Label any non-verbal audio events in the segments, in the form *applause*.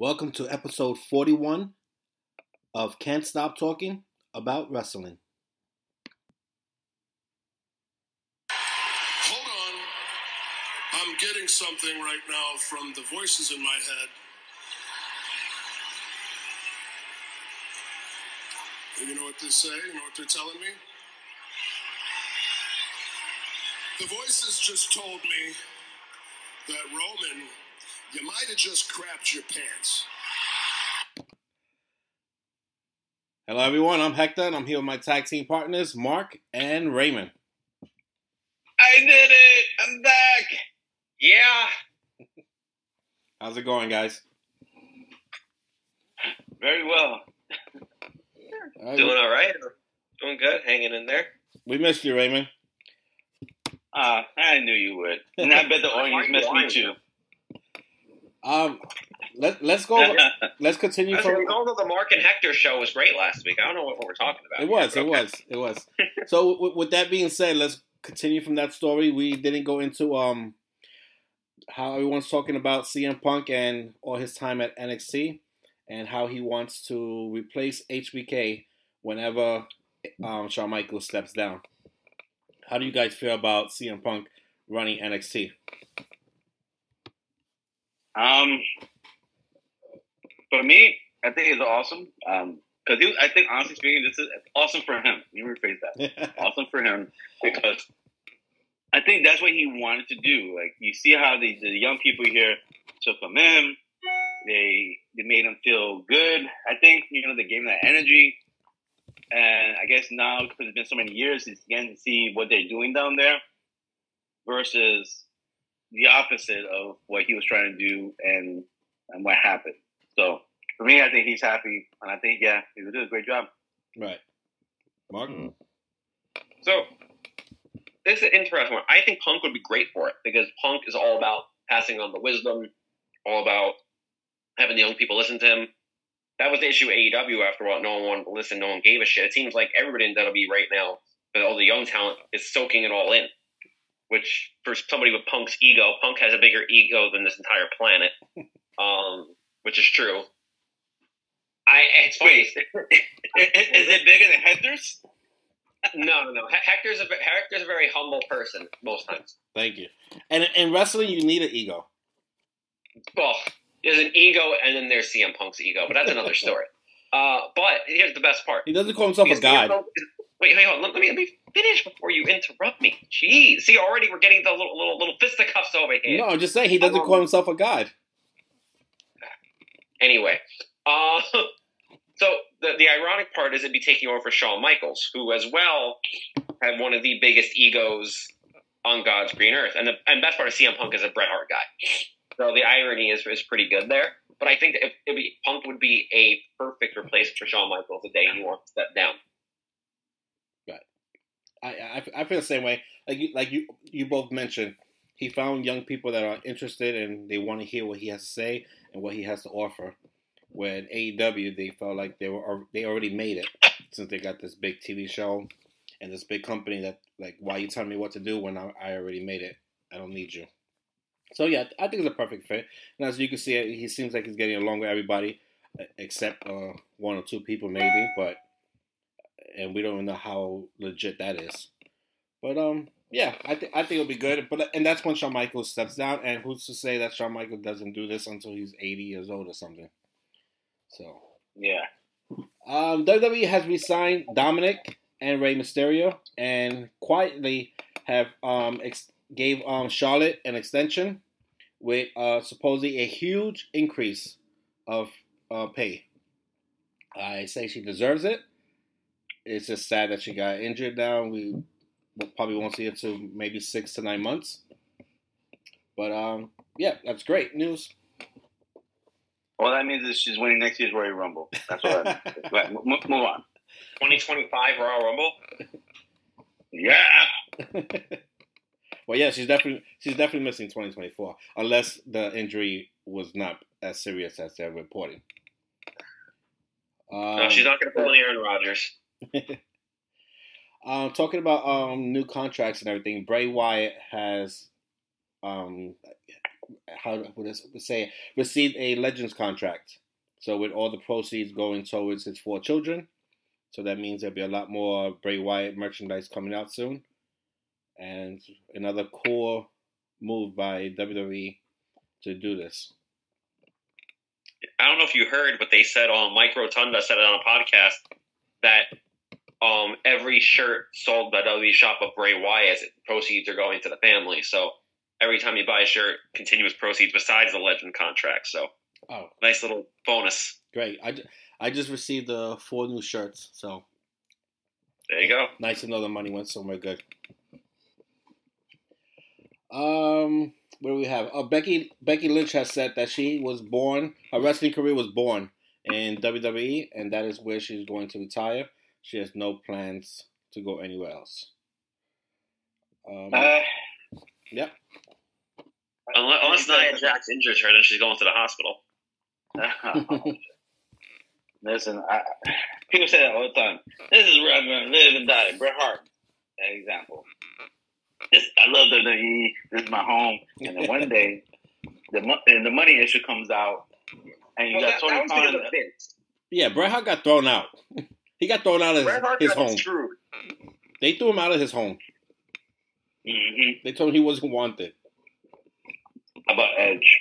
Welcome to episode 41 of Can't Stop Talking About Wrestling. Hold on. I'm getting something right now from the voices in my head. You know what they say? You know what they're telling me? The voices just told me that Roman, you might have just crapped your pants. Hello, everyone. I'm Hector, and I'm here with my tag team partners, Mark and Raymond. I did it! I'm back! Yeah, How's it going, guys? very well. All right, Doing all right. Doing good. Hanging in there. we missed you, Raymond. Ah, I knew you would. And I bet the *laughs* Orange missed me too. Um, let let's go. *laughs* Let's continue from. saying, although the Mark and Hector show was great last week, I don't know what, what we're talking about. It was. It okay. was. It was. *laughs* So, with, with that being said, let's continue from that story. We didn't go into um how everyone's talking about CM Punk and all his time at NXT, and how he wants to replace HBK whenever um, Shawn Michaels steps down. How do you guys feel about CM Punk running NXT? Um, for me, I think it's awesome. Um, because I think honestly speaking, this is awesome for him. Let me rephrase that. *laughs* awesome for him because I think that's what he wanted to do. Like you see how the, the young people here took him in. They they made him feel good. I think you know they gave him that energy. And I guess now because it's been so many years, he's getting to see what they're doing down there versus the opposite of what he was trying to do and and what happened. So for me, I think he's happy, and I think yeah, he did a great job. right, Mark. Hmm. So this is an interesting one. I think Punk would be great for it because Punk is all about passing on the wisdom, all about having the young people listen to him. That was the issue with AEW after all. no one wanted to listen, no one gave a shit. It seems like everybody in WWE right now, but all the young talent is soaking it all in. Which for somebody with Punk's ego, Punk has a bigger ego than this entire planet. *laughs* Um, which is true. I it's funny. *laughs* Is, it bigger than Hector's? *laughs* No, no, no. Hector's a Hector's a very humble person most times. Thank you. And in wrestling, you need an ego. Well, there's an ego, and then there's CM Punk's ego, but that's another story. Uh, but here's the best part. He doesn't call himself a god. Is- Wait, hang on. Let, me let me finish before you interrupt me. Jeez. See, already we're getting the little little little fisticuffs over here. No, I'm just saying he doesn't Um, call himself a god. Anyway, uh, *laughs* so the the ironic part is it'd be taking over for Shawn Michaels, who as well had one of the biggest egos on God's green earth, and the and best part is CM Punk is a Bret Hart guy. So the irony is is pretty good there. But I think if it'd be, Punk would be a perfect replacement for Shawn Michaels the day he wants to step down. I, I, I feel the same way. Like you, like you, you both mentioned, he found young people that are interested and they want to hear what he has to say and what he has to offer. When AEW, they felt like they were they already made it since they got this big TV show and this big company that like, why you telling me what to do when I, I already made it? I don't need you. So yeah, I think it's a perfect fit. And as you can see, he seems like he's getting along with everybody except uh, one or two people maybe, but and we don't even know how legit that is. But um, yeah, I think I think it'll be good. But and that's when Shawn Michaels steps down, and who's to say that Shawn Michaels doesn't do this until he's eighty years old or something? So Yeah. um, WWE has re-signed Dominik and Rey Mysterio, and quietly have um ex- gave um Charlotte an extension with uh supposedly a huge increase of uh pay. I say she deserves it. It's just sad that she got injured now. We probably won't see her till maybe six to nine months. But um, yeah, that's great news. All that means is she's winning next year's Royal Rumble. That's what. That means. right, m- move on. 2025 Royal Rumble. *laughs* Yeah. well, yeah, she's definitely she's definitely missing 2024 unless the injury was not as serious as they're reporting. Um, no, she's not going to pull an Aaron Rodgers. *laughs* Um, talking about um, new contracts and everything, Bray Wyatt has um, how would I say received a Legends contract. So with all the proceeds going towards his four children, so that means there'll be a lot more Bray Wyatt merchandise coming out soon, and another core move by WWE to do this. I don't know if you heard, but they said on Mike Rotunda said it on a podcast that um, every shirt sold by WWE shop of Bray Wyatt, proceeds are going to the family. So every time you buy a shirt, continuous proceeds besides the legend contract. So Oh, nice little bonus. great! I, I just received the four new shirts, so There you go. nice to know the money went somewhere good. Um, what do we have? Oh, Becky Becky Lynch has said that she was born, her wrestling career was born in WWE, and that is where she's going to retire. She has no plans to go anywhere else. Um, Uh, yep. Unless, unless Nia Jax injures her, then she's going to the hospital. *laughs* Listen, I, people say that all the time. This is where I'm going to live and die. Bret Hart, an example. This, I love WWE. This is my home. And then one day, the mo- and the money issue comes out, and you Well, got that, Tony that was because Khan. Yeah, Bret Hart got thrown out. *laughs* he got thrown out of his, home. screwed. They threw him out of his home. hmm They told him he wasn't wanted. How about Edge?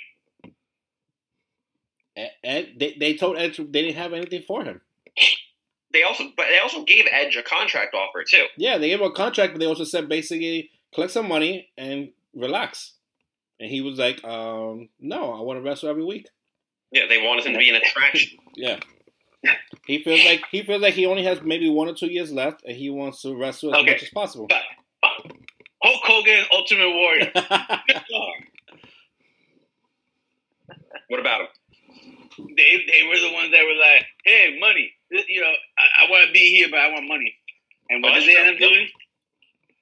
Ed, Ed they, they told Edge they didn't have anything for him. They also, but they also gave Edge a contract offer too. Yeah, they gave him a contract, but they also said basically collect some money and relax. And he was like, um, "No, I want to wrestle every week." Yeah, they wanted him to be an attraction. Yeah, he feels like he feels like he only has maybe one or two years left, and he wants to wrestle as Okay. much as possible. But Hulk Hogan, Ultimate Warrior. *laughs* What about him? they they were the ones that were like, "Hey, money. You know, I, I want to be here, but I want money." And what Oh, did they end up true. doing?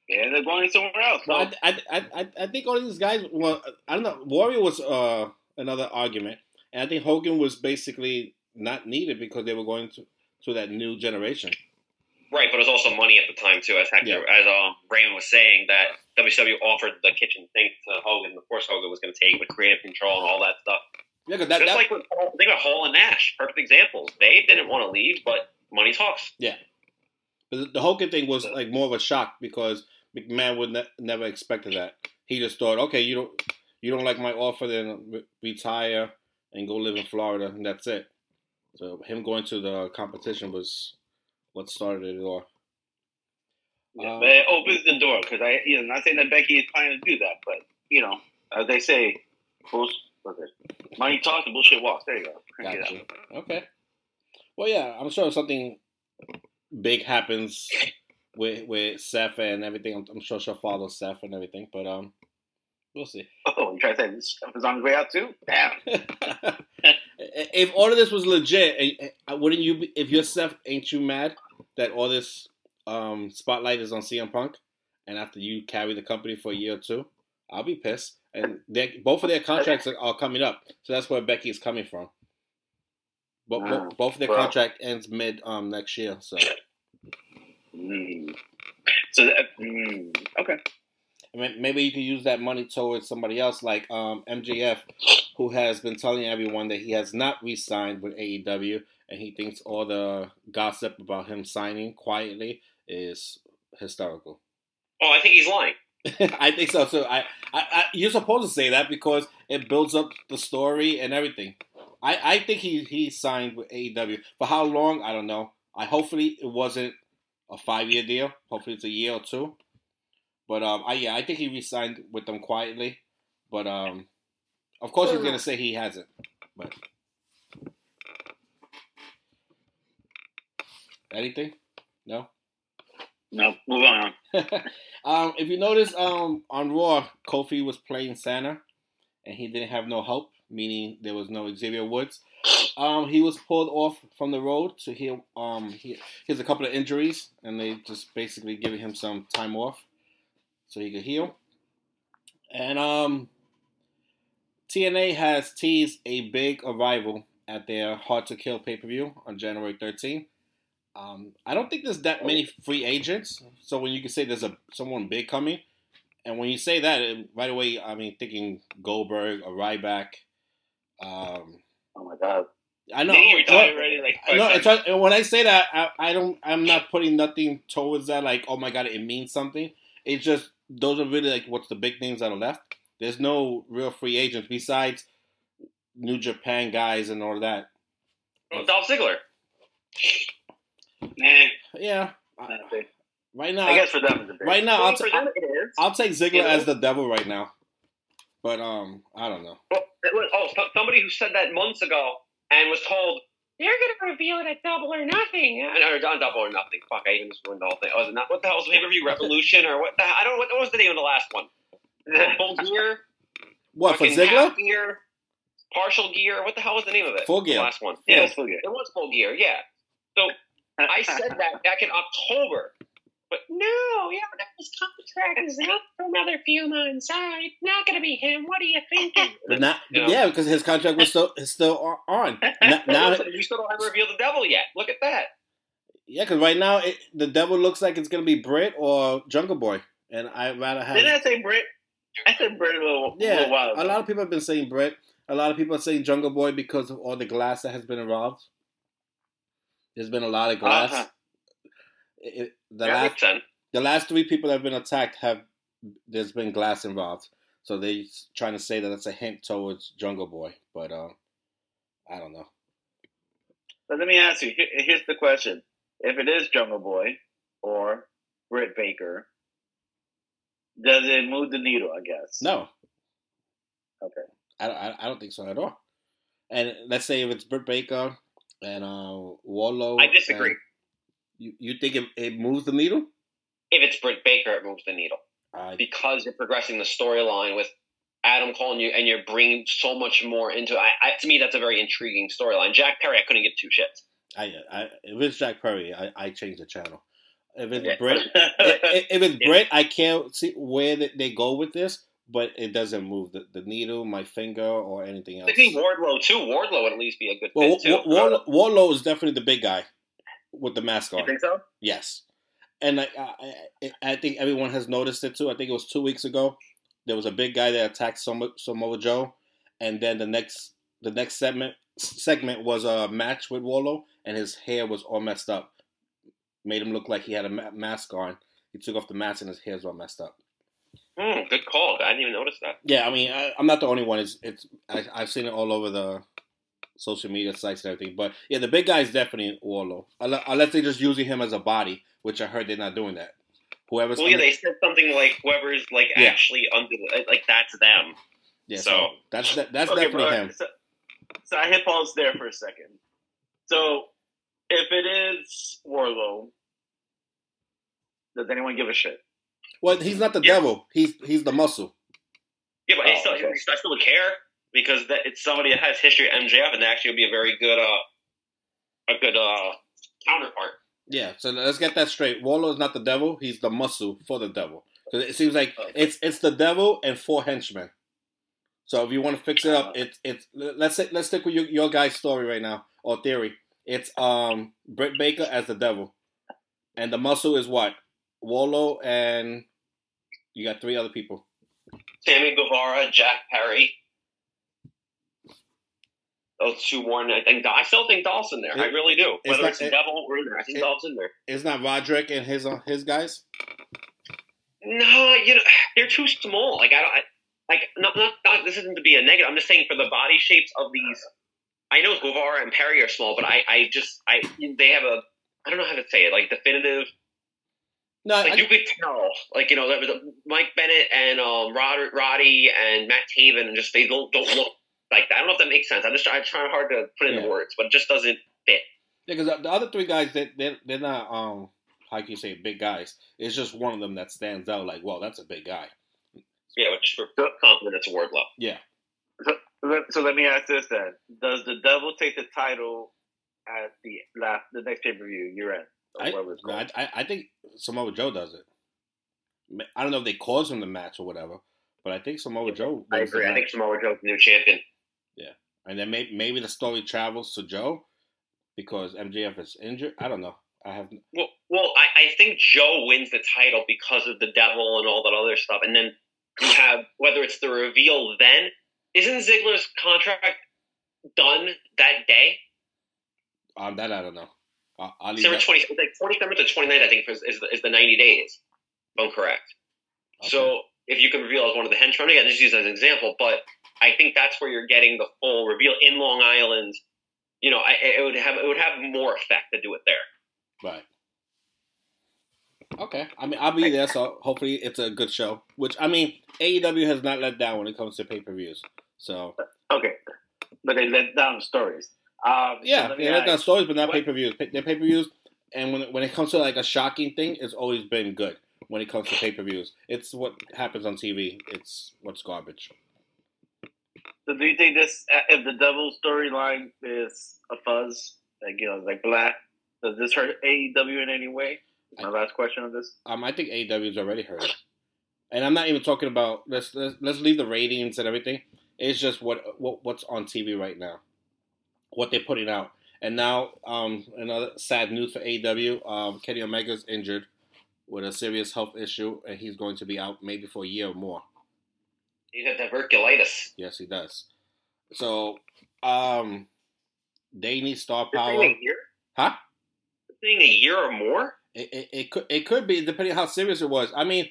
They ended up going somewhere else. So, Well, I, I, I, I think all these guys. Well, I don't know. Warrior was uh, another argument, and I think Hogan was basically not needed because they were going to to that new generation. Right, but it was also money at the time too, as Hector, Yeah. as um, Raymond was saying that WCW offered the kitchen sink to Hogan. Of course, Hogan was going to take with creative control and all that stuff. Yeah, that, Just that, like with think about Hall and Nash, perfect examples. They didn't want to leave, but money talks. Yeah, but the the Hogan thing was like more of a shock because McMahon would ne- never expected that. He just thought, okay, you don't you don't like my offer, then re- retire and go live in Florida, and that's it. So him going to the competition was what started it all. yeah, Um, but it opens the door because I, you know, not saying that Becky is planning to do that, but you know, as they say, bullshit. Money talks and bullshit walks. There you go. Gotcha. Okay. Well, yeah, I'm sure if something big happens with with Seth and everything. I'm, I'm sure she'll follow Seth and everything, but um, we'll see. *laughs* Oh, you try to say this stuff is on his way out too? Damn. *laughs* *laughs* if all of this was legit, eh, eh, wouldn't you? Be, if you're ain't you mad that all this um, spotlight is on CM Punk, and after you carry the company for a year or two, I'll be pissed. And they, both of their contracts are, are coming up, so that's where Becky is coming from. But Wow. both of their Well- contract ends mid um, next year, so Mm. So that, mm, okay. Maybe you can use that money towards somebody else, like um, MJF, who has been telling everyone that he has not re-signed with AEW, and he thinks all the gossip about him signing quietly is hysterical. Oh, I think he's lying. *laughs* I think so too. I, I, I, you're supposed to say that because it builds up the story and everything. I, I think he, he signed with AEW for how long? I don't know. I hopefully it wasn't a five year deal. Hopefully it's a year or two. But um, I yeah, I think he re-signed with them quietly. But um, of course he's gonna say he hasn't. But anything? No. No, move on. *laughs* *laughs* um, if you notice, um, on Raw, Kofi was playing Santa, and he didn't have no help, meaning there was no Xavier Woods. Um, he was pulled off from the road so heal. Um, he, he has a couple of injuries, and they just basically giving him some time off so he could heal. And um, TNA has teased a big arrival at their Hard to Kill pay per view on January 13th. Um, I don't think there's that many free agents, so when you can say there's a someone big coming, And when you say that, it- right away, I mean thinking Goldberg or Ryback. Um, Oh my god. I know. Didn't he retire no, already? Like, no, it's when I say that, I, I don't. I'm not putting nothing towards that. Like, oh my god, it means something. It's just those are really like what's the big names that are left. There's no real free agents besides New Japan guys and all that. Oh, Dolph Ziggler. Nah, Yeah, not right now, I guess for them it's a right now, I'll, t- them it is. I'll take Ziggler You as the devil right now. But um, I don't know. Well, it was- oh, somebody who said that months ago and was told they're going to reveal it at Double or Nothing. And or on Double or Nothing. Fuck, I even just ruined the whole thing. Oh, was it not? What the hell was the pay per view? *laughs* Revolution or what? The, I don't know. What, what was the name of the last one? Full *laughs* gear. What for fucking Ziggler? half gear. Partial gear. What the hell was the name of it? Full gear. The last one. Yeah, Yeah, it's full gear. it was full gear. Yeah. So I said that back in October. But no, yeah, that his contract is up for another few months. I not gonna be him. What are you thinking? *laughs* But not, You know? yeah, because his contract was still is still on. *laughs* Now, now we still don't have revealed the devil yet. Look at that. yeah, because right now it, the devil looks like it's gonna be Britt or Jungle Boy, and I'd rather have. Didn't I say Britt? I said Britt a little, Yeah, little while a lot of people have been saying Britt. A lot of people are saying Jungle Boy because of all the glass that has been involved. There's been a lot of glass. Uh-huh. It- it- the that last the last three people that have been attacked have there's been glass involved. So they trying to say that it's a hint towards Jungle Boy, but uh, I don't know. But let me ask you. Here's the question: If it is Jungle Boy or Britt Baker, does it move the needle? I guess. No, Okay. I, I, I don't think so at all. And let's say if it's Britt Baker and uh, Wardlow, I disagree. You you think it, it moves the needle? If it's Britt Baker, it moves the needle I because you're progressing the storyline with Adam calling you, and you're bringing so much more into. it. I, I to me, that's a very intriguing storyline. Jack Perry, I couldn't get two shits. I, I if it's Jack Perry, I, I change the channel. If it's Yeah. Britt, if, if it's *laughs* Britt, I can't see where they- they go with this, but it doesn't move the, the needle, my finger, or anything else. I think Wardlow too. Wardlow would at least be a good Well, fit too. Wa- Wardlow, Wardlow is definitely the big guy with the mask on. you think so? Yes, and I, I, I- think everyone has noticed it too. I think it was two weeks ago. There was a big guy that attacked Samoa, Samoa Joe, and then the next the next segment segment was a match with Wardlow, and his hair was all messed up. Made him look like he had a ma- mask on. He took off the mask, and his hair's all messed up. Hmm, good call. I didn't even notice that. Yeah, I mean, I, I'm not the only one. It's it's I, I've seen it all over the social media sites and everything. But yeah, the big guy is definitely Wardlow, Unle- unless they're just using him as a body, which I heard they're not doing that. Whoever's Well, yeah, under- they said something like whoever's like Yeah. actually under the, like that's them. yeah, so- so that's that, that's Okay, definitely but, him. So, so I hit pause there for a second. So if it is Wardlow, does anyone give a shit? Well, he's not the Yeah. devil. He's he's the muscle. Yeah, but I Oh, still, okay. I still would care because that it's somebody that has history at MJF and actually would be a very good uh a good uh counterpart. Yeah, so let's get that straight. Wardlow is not the devil. He's the muscle for the devil. So it seems like Okay. it's it's the devil and four henchmen. So if you want to fix it up, Uh. it's it's let's say, let's stick with your, your guy's story right now or theory. It's um Britt Baker as the devil, and the muscle is what Wardlow and you got three other people. Sammy Guevara, Jack Perry. Those two one. I think I still think Dolph's in there. I really do. it's Whether not- it's the it- devil or in there, I think it- Dolph's in there. It's not Roderick and his uh, his guys. No, you know they're too small. Like I don't. I, like not, not not this isn't to be a negative. I'm just saying for the body shapes of these. I know Guevara and Perry are small, but I I just I they have a I don't know how to say it like definitive. No, Like I, you could tell, like you know, that was Mike Bennett and um, Rod, Roddy and Matt Taven, and just they don't don't look like. I don't know if that makes sense. I'm just I'm trying hard to put it into Yeah. words, but it just doesn't fit. Yeah, because the, the other three guys they they they're not um how can you say big guys. It's just one of them that stands out. Like, well, that's a big guy. Yeah, which for compliment, it's a Wardlow. Yeah. So let, so let me ask this then: Does the devil take the title at the last the next pay per view you're or I, whatever it's called? I, I I think Samoa Joe does it. I don't know if they cause him the match or whatever, but I think Samoa Joe. I wins the agree. I think. Samoa Joe's the new champion. And then maybe maybe the story travels to Joe because MJF is injured. I don't know. I have. Well, well, I, I think Joe wins the title because of the devil and all that other stuff, and then you have whether it's the reveal then. Isn't Ziggler's contract done that day? Um, that I don't know. I'll, I'll December twenty, like twenty seventh to 29th, I think is, is, the, is the ninety days. If I'm correct. Okay. So if you can reveal as one of the henchmen, again, just use as an example, but I think that's where you're getting the full reveal in Long Island. You know, I, it would have it would have more effect to do it there. Right. Okay. I mean, I'll be there, so hopefully it's a good show. Which I mean, AEW has not let down when it comes to pay per views. So Okay, but they let down stories. Um, yeah, so they let down stories, but not pay per views. Their pay per views, and when when it comes to like a shocking thing, it's always been good. When it comes to pay per views, it's what happens on TV. It's what's garbage. So do you think this, uh, if the devil storyline is a fuzz, like you know, like black, does this hurt AEW in any way? My last question on this. Um, I think AEW's already hurt, and I'm not even talking about let's let's, let's leave the ratings and everything. It's just what what what's on TV right now, what they're putting out. And now, um, another sad news for AEW. Um, Kenny Omega's injured with a serious health issue, and he's going to be out maybe for a year or more. He's got diverticulitis. Yes, he does. So, um, they need star power, a year? huh? Thing a year or more? It, it, it could it could be depending on how serious it was. I mean,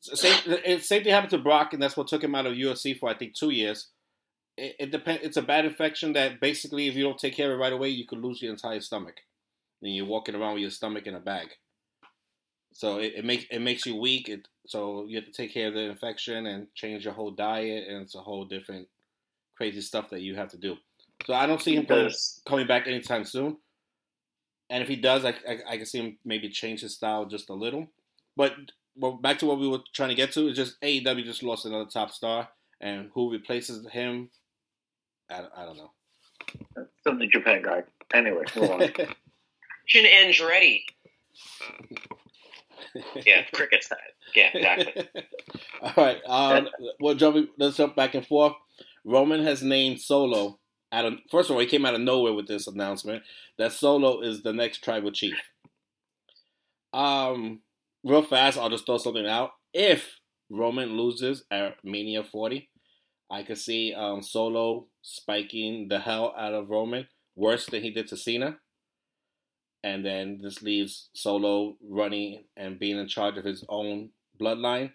same same thing happened to Brock, and that's what took him out of UFC for I think two years. It, it depends. It's a bad infection that basically, if you don't take care of it right away, you could lose your entire stomach, and you're walking around with your stomach in a bag. So it, it makes it makes you weak. It, so you have to take care of the infection and change your whole diet, and it's a whole different crazy stuff that you have to do. So I don't see him coming, Because coming back anytime soon. And if he does, I, I, I can see him maybe change his style just a little. But well, back to what we were trying to get to is just AEW just lost another top star, and who replaces him? I, I don't know. some New Japan guy. Anyway, move on. *laughs* Shin Andretti. Yeah, *laughs* cricket style. Yeah, exactly. *laughs* All right. Um, well, jumping, let's jump back and forth. Roman has named Solo. Out of, first of all, he came out of nowhere with this announcement that Solo is the next tribal chief. Um, real fast, I'll just throw something out. If Roman loses at Mania 40, I could see um, Solo spiking the hell out of Roman, worse than he did to Cena. And then this leaves Solo running and being in charge of his own bloodline.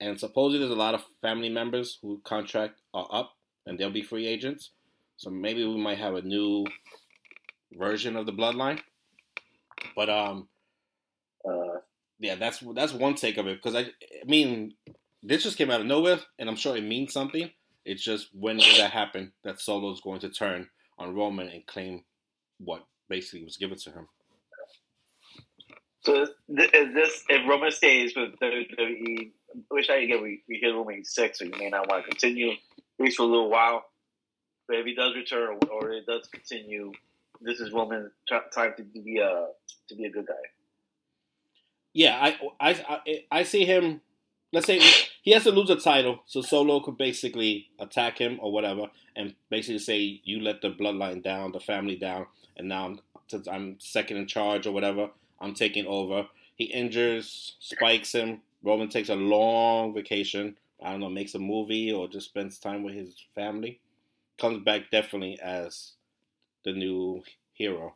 And supposedly there's a lot of family members who contract are up and they'll be free agents. So maybe we might have a new version of the bloodline. But um Uh, yeah, that's that's one take of it because I I mean this just came out of nowhere and I'm sure it means something. It's just when did that happen that Solo's going to turn on Roman and claim what basically was given to him. So th- is this if Roman stays with WWE? Which I get we we hear Roman sick, so you may not want to continue at least for a little while. But if he does return or, or it does continue, this is Roman's t- time to be a to be a good guy. Yeah, I, I, I, I see him. Let's say he has to lose a title, so Solo could basically attack him or whatever, and basically say you let the bloodline down, the family down, and now I'm, since I'm second in charge or whatever, I'm taking over. He injures, spikes him. Roman takes a long vacation. I don't know, makes a movie or just spends time with his family. Comes back definitely as the new hero.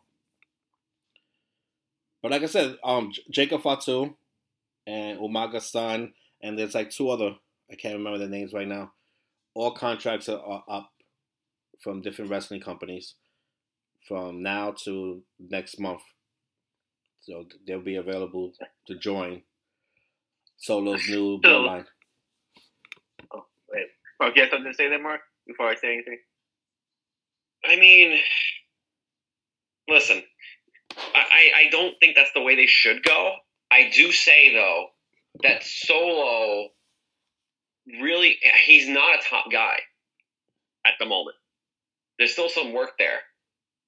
But like I said, um, Jacob Fatu and Umaga San, and there's like two other, I can't remember the names right now. All contracts are, are up from different wrestling companies from now to next month. So they'll be available to join Solo's new *laughs* So- bloodline. Oh, oh you have something to say there, Mark? Before I say anything. I mean, listen, I I don't think that's the way they should go. I do say though that Solo really he's not a top guy at the moment. There's still some work there,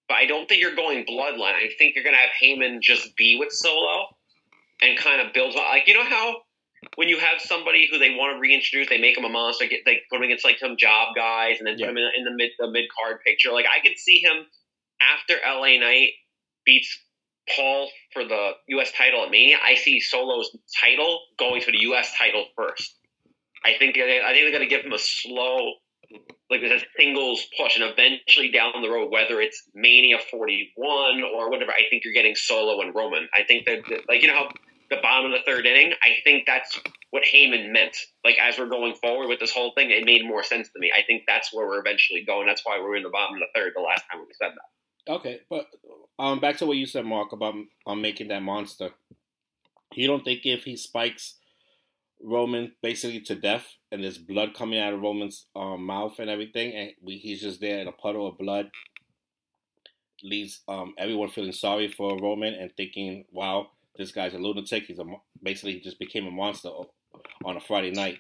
but I don't think you're going bloodline. I think you're gonna have Heyman just be with Solo and kind of build like you know how when you have somebody who they want to reintroduce, they make him a monster, get they put him against like some job guys, and then Yeah. put him in, in the mid the mid card picture. Like I could see him after LA Knight beats Paul for the U.S. title at Mania. I see Solo's title going to the U.S. title first. I think I think they're going to give him a slow, like a singles push, and eventually down the road, whether it's Mania 41 or whatever, I think you're getting Solo and Roman. I think that, like you know how the bottom of the third inning, I think that's what Heyman meant. Like as we're going forward with this whole thing, it made more sense to me. I think that's where we're eventually going. That's why we're in the bottom of the third. The last time we said that. Okay, but um, back to what you said, Mark, about um, making that monster. You don't think if he spikes Roman basically to death and there's blood coming out of Roman's um, mouth and everything, and we, he's just there in a puddle of blood, leaves um, everyone feeling sorry for Roman and thinking, "Wow, this guy's a lunatic. He's a basically he just became a monster on a Friday night,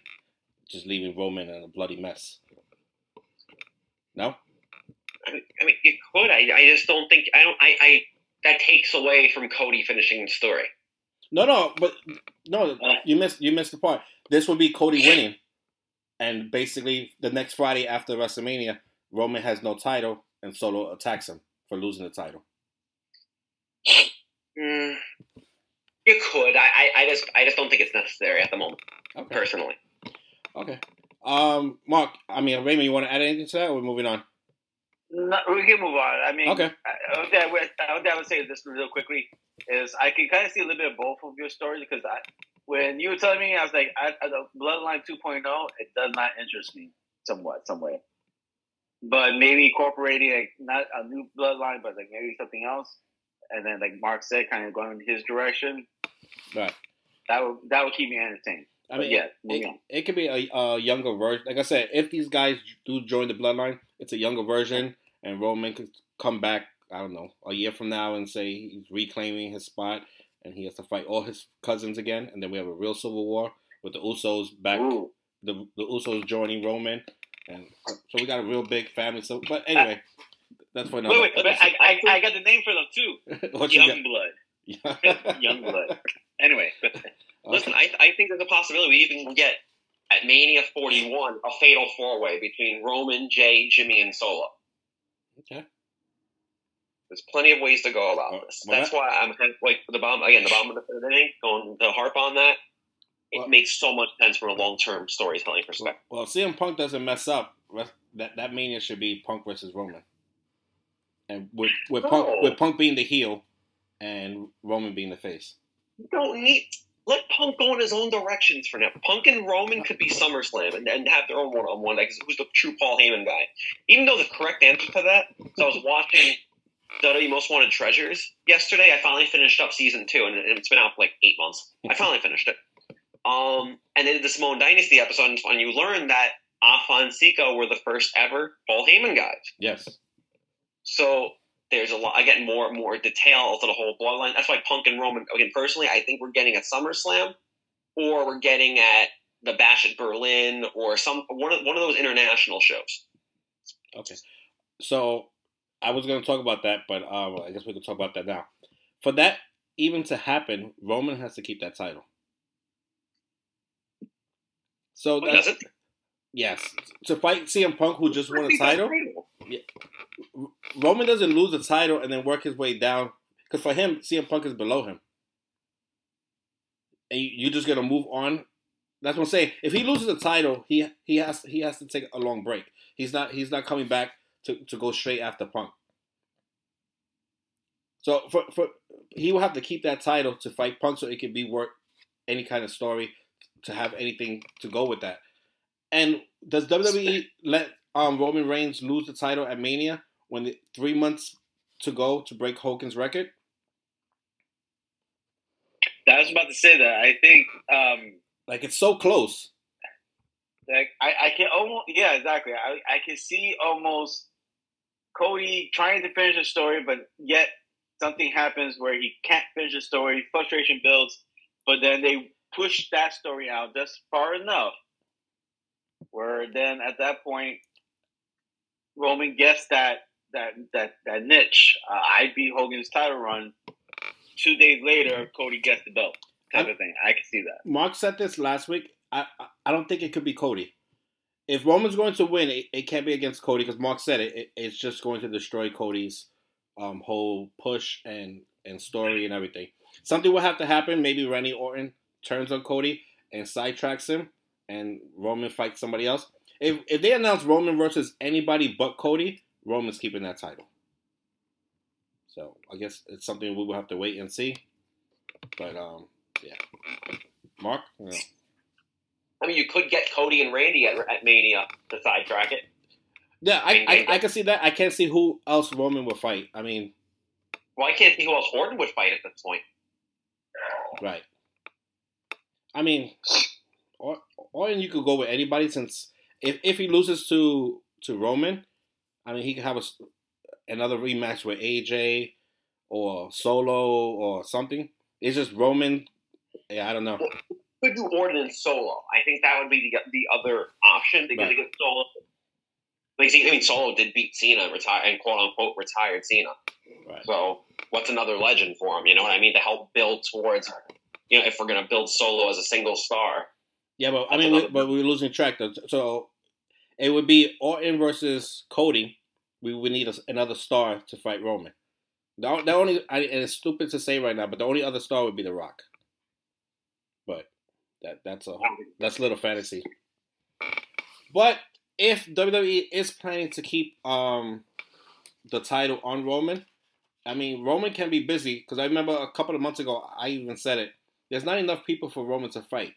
just leaving Roman in a bloody mess." No. I mean, I mean you could. I, I just don't think. I don't. I, I that takes away from Cody finishing the story. No, no, but no, you missed you missed the part. This would be Cody winning, and basically the next Friday after WrestleMania, Roman has no title, and Solo attacks him for losing the title. Mm, you could. I, I, I just I just don't think it's necessary at the moment. Okay. Personally. Okay. Um, Mark. I mean, Raymond, you want to add anything to that, or we're moving on? No, we can move on. I mean, okay. I, I, would, I would say this real quickly is I can kind of see a little bit of both of your stories because I, when you were telling me, I was like, I, I, the Bloodline 2.0, it does not interest me somewhat, some way. But maybe incorporating like not a new Bloodline, but like maybe something else, and then like Mark said, kind of going in his direction. Right. That would that would keep me entertained. I mean, yeah, it, it, could be a, a, younger version. Like I said, if these guys do join the bloodline, it's a younger version, and Roman could come back. I don't know, a year from now, and say he's reclaiming his spot, and he has to fight all his cousins again, and then we have a real civil war with the Usos back, Ooh. the the Usos joining Roman, and so we got a real big family. So, but anyway, that's for another. Wait, wait, I, I, I, got the name for them too. *laughs* Young Blood. *laughs* Young Blood. Anyway. Listen, I, I think there's a possibility we even get at Mania 41 a fatal four way between Roman, Jay, Jimmy, and Solo. Okay. There's plenty of ways to go about well, this. That's why I'm like the bomb again. The bottom of the third inning, going to harp on that. It well, makes so much sense from a long term storytelling perspective. Well, if CM Punk doesn't mess up, that that Mania should be Punk versus Roman, and with with oh. Punk with Punk being the heel, and Roman being the face. You don't need let Punk go in his own directions for now. Punk and Roman could be SummerSlam and, and have their own one on one. Like, who's the true Paul Heyman guy? Even though the correct answer to that, so I was watching WWE Most Wanted Treasures yesterday. I finally finished up season two, and it's been out for like eight months. I finally finished it. Um, and then the Samoan Dynasty episode, and you learn that Afa and Sika were the first ever Paul Heyman guys. Yes. So there's a lot. I get more more detail to the whole bloodline. That's why Punk and Roman. Again, personally, I think we're getting at SummerSlam, or we're getting at the Bash at Berlin, or some one of one of those international shows. Okay, so I was going to talk about that, but um, I guess we can talk about that now. For that even to happen, Roman has to keep that title. So oh, that's yes to fight CM Punk, who just won a title. Yeah. Roman doesn't lose the title and then work his way down because for him, CM Punk is below him, and you, you're just gonna move on. That's what I'm saying. If he loses the title, he he has he has to take a long break. He's not he's not coming back to, to go straight after Punk. So for for he will have to keep that title to fight Punk so it can be worth any kind of story to have anything to go with that. And does WWE let um, Roman Reigns lose the title at Mania when the, three months to go to break Hogan's record? I was about to say that. I think um, like it's so close. Like I, I can almost yeah exactly. I I can see almost Cody trying to finish the story, but yet something happens where he can't finish the story. Frustration builds, but then they push that story out just far enough where then at that point Roman gets that that that that niche. Uh, I beat Hogan's title run. Two days later, Cody gets the belt. Type I, of thing. I can see that. Mark said this last week. I I don't think it could be Cody. If Roman's going to win, it, it can't be against Cody because Mark said it, it, It's just going to destroy Cody's um, whole push and and story and everything. Something will have to happen. Maybe Randy Orton turns on Cody and sidetracks him, and Roman fights somebody else. If if they announce Roman versus anybody but Cody, Roman's keeping that title. So I guess it's something we will have to wait and see. But um, yeah, Mark. Yeah. I mean, you could get Cody and Randy at, at Mania to sidetrack it. Yeah, I, I, I can see that. I can't see who else Roman will fight. I mean, well, I can't see who else Orton would fight at this point. Right. I mean, or Orton you could go with anybody since if if he loses to to Roman, I mean he could have a, another rematch with AJ or Solo or something. It's just Roman. Yeah, I don't know. Could do Orton and Solo. I think that would be the the other option because right. Solo. Like, I mean, Solo did beat Cena, retire and quote unquote retired Cena. Right. So, what's another legend for him? You know what I mean? To help build towards, you know, if we're going to build Solo as a single star. Yeah, but I mean, we, but we're losing track. Though. So, it would be Orton versus Cody. We would need a, another star to fight Roman. The, the only, I, and it's stupid to say right now, but the only other star would be The Rock. But that that's a that's a little fantasy. But if WWE is planning to keep um the title on Roman, I mean Roman can be busy because I remember a couple of months ago I even said it. There's not enough people for Roman to fight.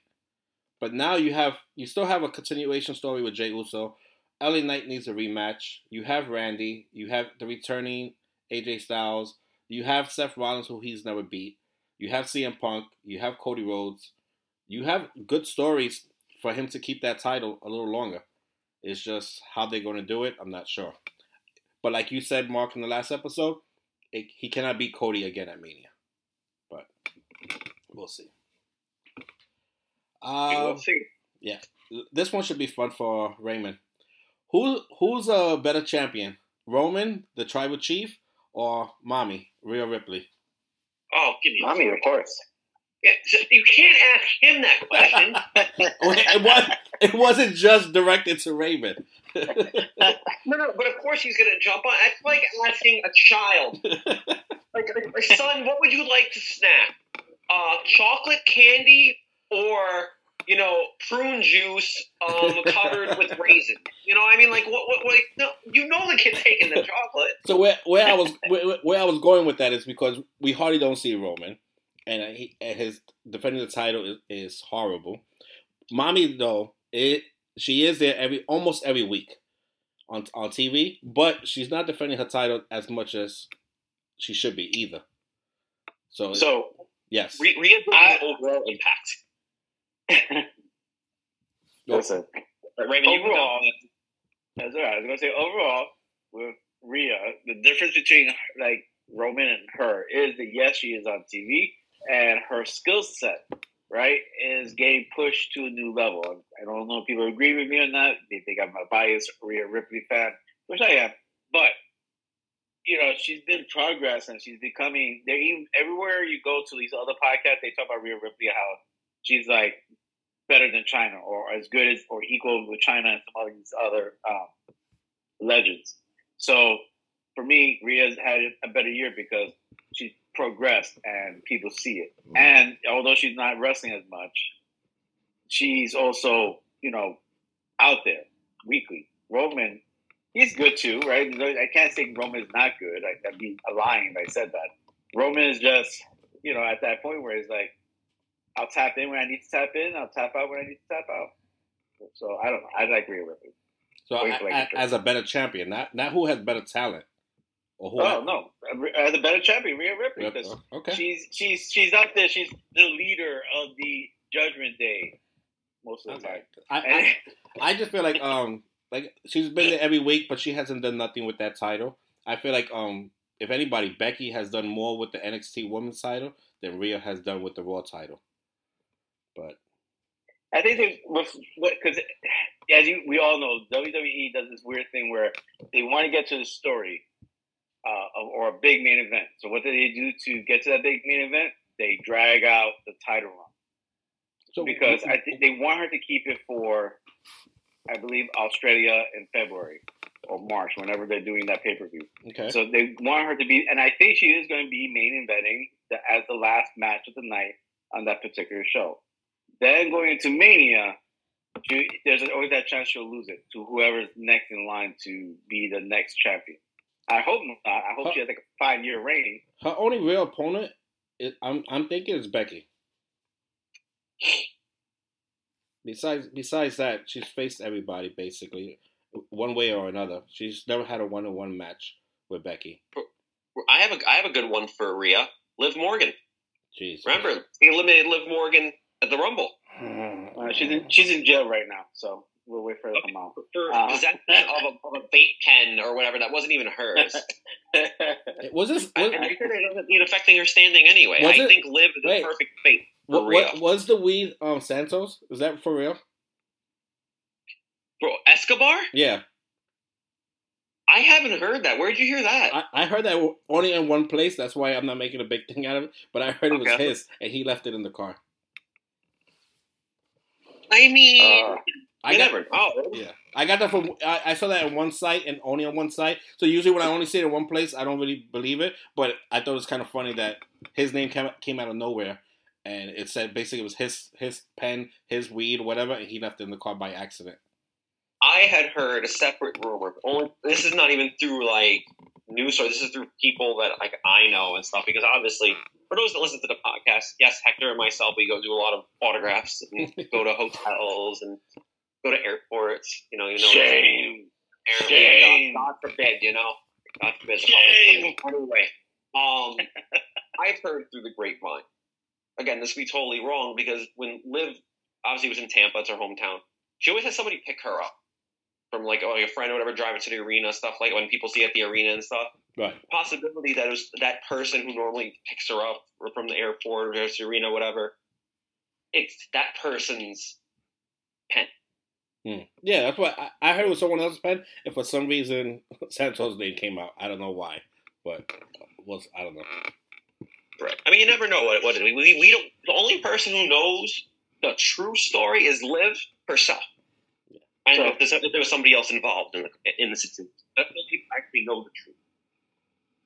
But now you have you still have a continuation story with Jay Uso. LA Knight needs a rematch. You have Randy. You have the returning AJ Styles. You have Seth Rollins, who he's never beat. You have CM Punk. You have Cody Rhodes. You have good stories for him to keep that title a little longer. It's just how they're going to do it. I'm not sure. But like you said, Mark, in the last episode, it, he cannot beat Cody again at Mania. But we'll see. Um. Yeah, this one should be fun for Raymond. Who who's a better champion, Roman, the Tribal Chief, or Mommy, Rhea Ripley? Oh, give me Mommy, of course. Yeah, so you can't ask him that question. *laughs* it, was, it wasn't just directed to Raymond. *laughs* no, no, but of course he's going to jump on. It's like asking a child, *laughs* like, like, son, what would you like to snack? Uh, chocolate candy or you know, prune juice um, *laughs* covered with raisin. You know, I mean, like what? What? Like, no, you know, the kid's taking the chocolate. So where where I was where, where, I was going with that is because we hardly don't see Roman, and he, his defending the title is, is horrible. Mommy though, it she is there every almost every week on on TV, but she's not defending her title as much as she should be either. So so yes, we we have overall impact. Listen, Raven, overall, that's all right. I was gonna say overall with Rhea, the difference between like Roman and her is that yes, she is on TV, and her skill set, right, is getting pushed to a new level. I don't know if people agree with me on that. They think I'm a biased Rhea Ripley fan, which I am, but you know, she's been progress and she's becoming. There, even everywhere you go to these other podcasts, they talk about Rhea Ripley how she's like better than Chyna or as good as or equal with Chyna and some of these other um, legends. So for me, Rhea's had a better year because she's progressed and people see it. Mm-hmm. And although she's not wrestling as much, she's also, you know, out there weekly. Roman, he's good too, right? I can't say Roman is not good. I, would be lying if I said that. Roman is just, you know, at that point where he's like, I'll tap in when I need to tap in. I'll tap out when I need to tap out. So I don't know. I agree with it. So I, as a better champion, not not who has better talent. Or who oh no, as a better champion, Rhea Ripley. Because okay. She's she's she's up there. She's the leader of the Judgment Day most of the time. I, I, I just feel like um like she's been there every week, but she hasn't done nothing with that title. I feel like um if anybody, Becky has done more with the NXT Women's title than Rhea has done with the Raw title. But I think there's because as you, we all know, WWE does this weird thing where they want to get to the story uh, or a big main event. So what do they do to get to that big main event? They drag out the title run. So because I think they want her to keep it for, I believe, Australia in February or March, whenever they're doing that pay per view. Okay. So they want her to be, and I think she is going to be main eventing the, as the last match of the night on that particular show. Then going into Mania, she, there's always that chance she'll lose it to whoever's next in line to be the next champion. I hope not. I hope Huh. she has like a five year reign. Her only real opponent, is, I'm I'm thinking, is Becky. Besides besides that, she's faced everybody basically, one way or another. She's never had a one on one match with Becky. I have a I have a good one for Rhea. Liv Morgan. Jeez. Remember, he eliminated Liv Morgan at the Rumble. Uh, she's in she's in jail right now, so we'll wait for her to come out. For Uh. possession of a, of a vape pen or whatever that wasn't even hers. *laughs* Was this I, was, and they said it doesn't need affecting her standing anyway. Was I it? think Liv is Wait. a perfect bait. for what, Rhea. what was the weed um Santos? Is that for real? Bro, Escobar? Yeah. I haven't heard that. Where'd you hear that? I, I heard that only in one place. That's why I'm not making a big thing out of it. But I heard it was Okay. his, and he left it in the car. I mean, Uh, I got never know. yeah, I got that from I, I saw that on one site and only on one site. So usually when I only see it in one place, I don't really believe it. But I thought it was kind of funny that his name came came out of nowhere, and it said basically it was his his pen, his weed, whatever, and he left it in the car by accident. I had heard a separate rumor. Only this is not even through like news sources. This is through people that like I know and stuff. Because obviously, for those that listen to the podcast, yes, Hector and myself, we go do a lot of autographs and go to *laughs* hotels and go to airports. You know, you know. shame. apparently, Shame. God, God forbid, you know. God forbid. Shame. Anyway, um, I've heard through the grapevine. Again, this would be totally wrong because when Liv obviously was in Tampa, it's her hometown. She always has somebody pick her up from like, oh, like a friend or whatever, driving to the arena stuff. Like when people see at the arena and stuff. Right. Possibility that it was that person who normally picks her up or from the airport or the arena, whatever. It's that person's Hmm. Yeah, that's what I, I heard it was someone else's pen, and for some reason *laughs* Santos' name came out. I don't know why, but was I don't know. Right. I mean, you never know what what it. We, we don't. The only person who knows the true story is Liv herself. And So- if, there's, if there was somebody else involved in the in the situation, that's people actually know the truth.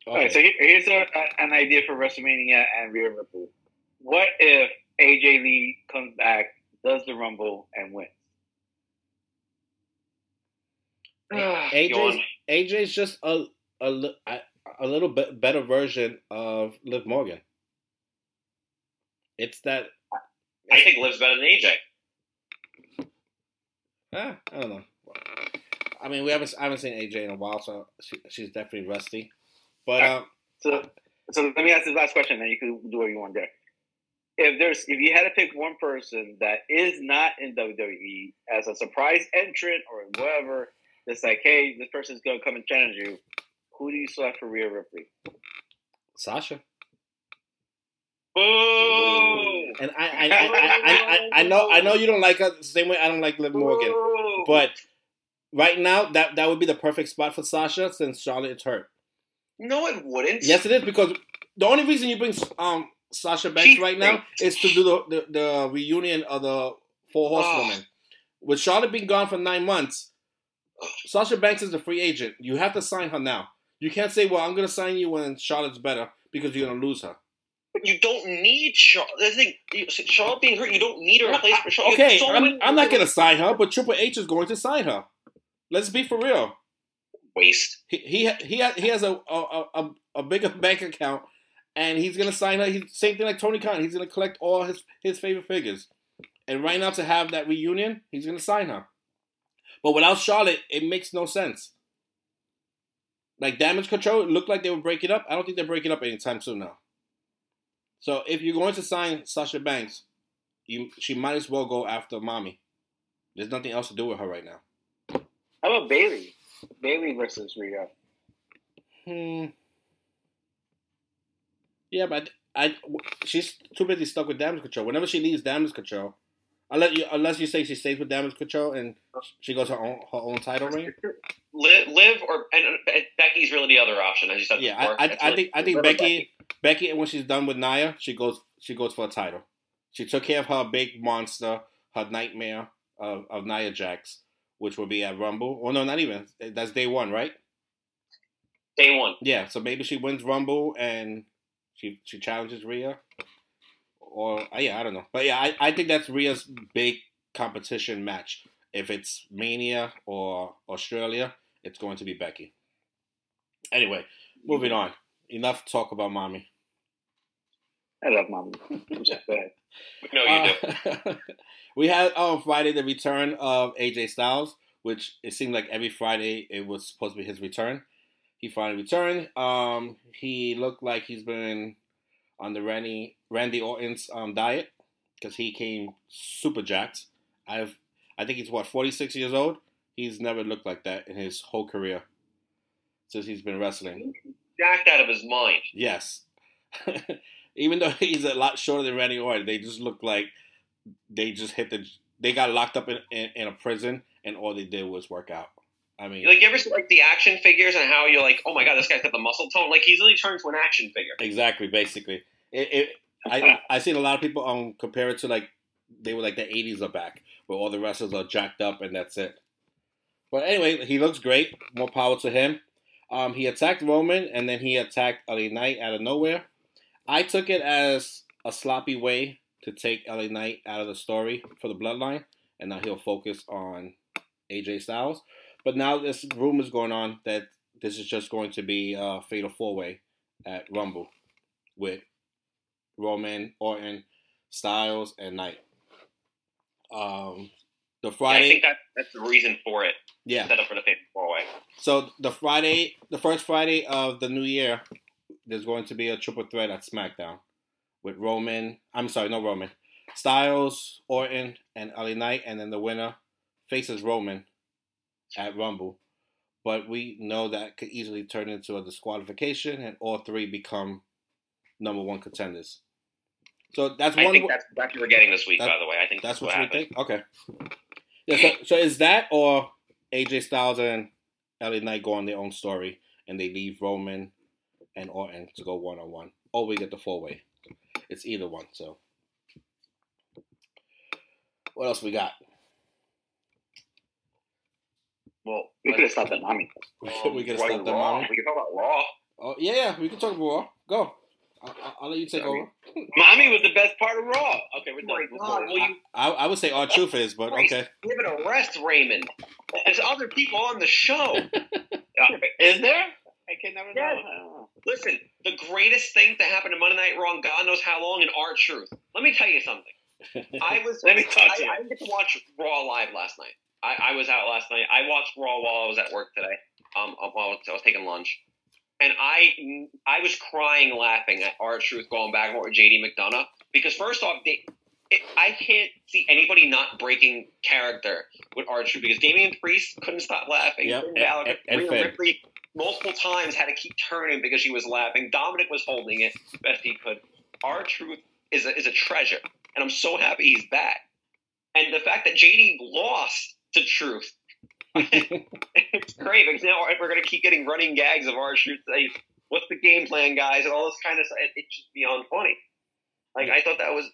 All right, so here's a, a, an idea for WrestleMania and Rhea Ripley. What if AJ Lee comes back, does the Rumble, and wins? AJ's, Yawn. AJ's just a a, a a little bit better version of Liv Morgan. It's that I think Liv's better than AJ. Ah, I don't know. I mean, we haven't I haven't seen AJ in a while, so she, she's definitely rusty. But um, So, so let me ask this last question, then you can do what you want there. If there's, if you had to pick one person that is not in WWE as a surprise entrant or whatever, that's like, hey, this person's gonna come and challenge you. Who do you select for Rhea Ripley? Sasha And I I, I, I, I, know I know you don't like her the same way I don't like Liv Morgan, but right now that that would be the perfect spot for Sasha since Charlotte is hurt. no, it wouldn't. Yes, it is because the only reason you bring um Sasha Banks She right now is to do the, the, the reunion of the Four Horsewomen. With Charlotte being gone for nine months, Sasha Banks is a free agent. You have to sign her now. You can't say, "Well, I'm going to sign you when Charlotte's better," because you're going to lose her. But you don't need Charlotte. The thing, you- Charlotte being hurt, you don't need a replacement for Charlotte. Okay, So I'm, I'm not going to sign her, but Triple H is going to sign her. Let's be for real. waste. He he he, he has a a, a a bigger *laughs* bank account, and he's gonna sign her. He's same thing like Tony Khan. He's gonna collect all his his favorite figures, and right now to have that reunion, he's gonna sign her. But without Charlotte, it makes no sense. Like Damage Control, it looked like they would break it up. I don't think they're breaking up anytime soon now. So if you're going to sign Sasha Banks, you she might as well go after Mommy. There's nothing else to do with her right now. How about Bayley? Bayley versus Rhea. Hmm. Yeah, but I, she's too busy stuck with damage control. Whenever she leaves damage control, unless you unless you say she stays with damage control and she goes her own her own title reign. Live, live or and, and Becky's really the other option. As you said Yeah, before. I, It's I, I really- think I think Liv or Becky Becky when she's done with Nia, she goes she goes for a title. She took care of her big monster, her nightmare of, of Nia Jax. which will be at Rumble. Oh no, not even. That's day one, right? Day one. Yeah. So maybe she wins Rumble and she she challenges Rhea, or uh, yeah, I don't know. But yeah, I, I think that's Rhea's big competition match. If it's Mania or Australia, it's going to be Becky. Anyway, moving on. Enough talk about mommy. I love mommy. *laughs* No, you do. Uh, *laughs* we had on Friday the return of AJ Styles, which it seemed like every Friday it was supposed to be his return. He finally returned. Um, he looked like he's been on the Randy Randy Orton's um, diet because he came super jacked. I've I think he's what 46 years old. He's never looked like that in his whole career since he's been wrestling. Jacked out of his mind. Yes. *laughs* Even though he's a lot shorter than Randy Orton, they just look like they just hit the. They got locked up in, in, in a prison, and all they did was work out. I mean, Like you ever see like the action figures and how you're like, oh my god, this guy's got the muscle tone. Like he's really turned to an action figure. exactly, basically. It, it, I I seen a lot of people um compare it to like they were like the '80s are back, where all the wrestlers are jacked up and that's it. But anyway, he looks great. More power to him. Um, he attacked Roman and then he attacked LA Knight out of nowhere. I took it as a sloppy way to take LA Knight out of the story for the Bloodline, and now he'll focus on AJ Styles. But now this rumors going on that this is just going to be a fatal four way at Rumble with Roman, Orton, Styles, and Knight. Um, the Yeah, I think that that's the reason for it. yeah. Set up for the fatal four way. So the Friday, the first Friday of the new year, there's going to be a triple threat at SmackDown with Roman. I'm sorry, no Roman. Styles, Orton, and LA Knight, and then the winner faces Roman at Rumble. But we know that could easily turn into a disqualification, and all three become number one contenders. So that's I one. think that's that's what we're getting this week. That- by the way, I think That's that's, what what you happened. think? Okay. Yeah, so, so is that or AJ Styles and LA Knight go on their own story and they leave Roman and Orton to go one on one? Or we get the four way. It's either one, so. What else we got? Well, We could have stopped at mommy. *laughs* um, we could Raw- stop that Raw. mommy. We can talk about Raw. Oh yeah, yeah, we can talk about Raw. Go. I'll, I'll- I'll let you take over. *laughs* Mommy was the best part of Raw. Okay, we're Oh done. God, will you I, I would say R-Truth is, but okay. give it a rest, Raymond? There's other people on the show. Is there? I can never know. Yes. I don't know. Listen, the greatest thing to happen to Monday Night Raw, in God knows how long, in R-Truth. Let me tell you something. *laughs* I was. Let me talk I, to you. I didn't get to watch Raw live last night. I, I was out last night. I watched Raw while I was at work today. Um, while I was, I was taking lunch, and I I was crying laughing at R-Truth going back and forth with JD McDonagh because first off, they, it, I can't see anybody not breaking character with R-Truth because Damian Priest couldn't stop laughing. Yep, Finn and- and- Ripley multiple times had to keep turning because she was laughing. Dominik was holding it best he could. R-Truth is a, is a treasure, and I'm so happy he's back. And the fact that JD lost to Truth, it's great because now we're going to keep getting running gags of R-Truth. Like, what's the game plan, guys, and all this kind of stuff. It, it's just beyond funny. Like I thought that was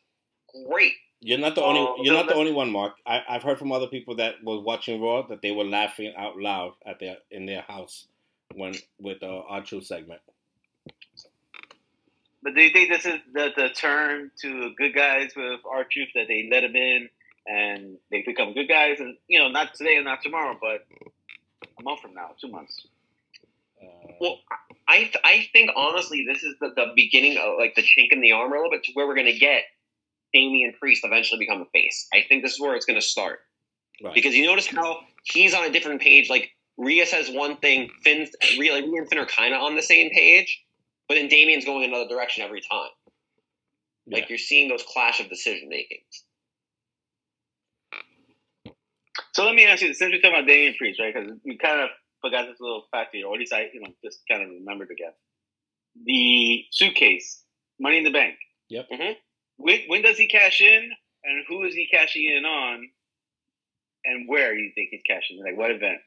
great. You're not the only. Oh, You're not the only one, Mark. I, I've heard from other people that was watching Raw that they were laughing out loud at their in their house when with the R-Truth segment. But do you think this is the, the turn to good guys with R-Truth that they let them in and they become good guys? And, you know, not today and not tomorrow, but a month from now, two months. Uh, Well, I I think honestly, this is the, the beginning of like the chink in the armor a little bit to where we're going to get Damian Priest eventually become a face. I think this is where it's going to start right. because you notice how he's on a different page. Like Rhea says one thing, Finn, Rhea, like, Rhea and Finn are kind of on the same page, but then Damian's going another direction every time. Like Yeah. you're seeing those clash of decision makings. So let me ask you, since we're talking about Damian Priest, right? Because we kind of forgot this little fact here, or at least I, you know, just kind of remembered again. The suitcase, Money in the Bank. Yep. Mhm. When, when does he cash in, and who is he cashing in on, and where do you think he's cashing in? Like what event?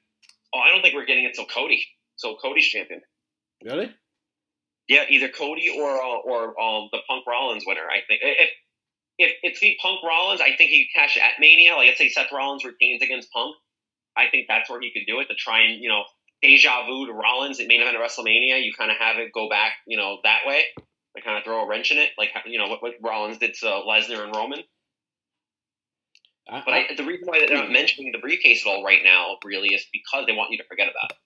Oh, I don't think we're getting it till Cody. So Cody's champion. Really? Yeah, either Cody or uh, or um the Punk Rollins winner. I think if if it's the Punk Rollins, I think he could cash at Mania. Like let's say Seth Rollins retains against Punk, I think that's where he could do it to try and you know deja vu to Rollins at main event of WrestleMania. You kind of have it go back, you know, that way. They kind of throw a wrench in it, like you know what, what Rollins did to Lesnar and Roman. I, But I, the reason why they're not mentioning the briefcase at all right now, really, is because they want you to forget about it.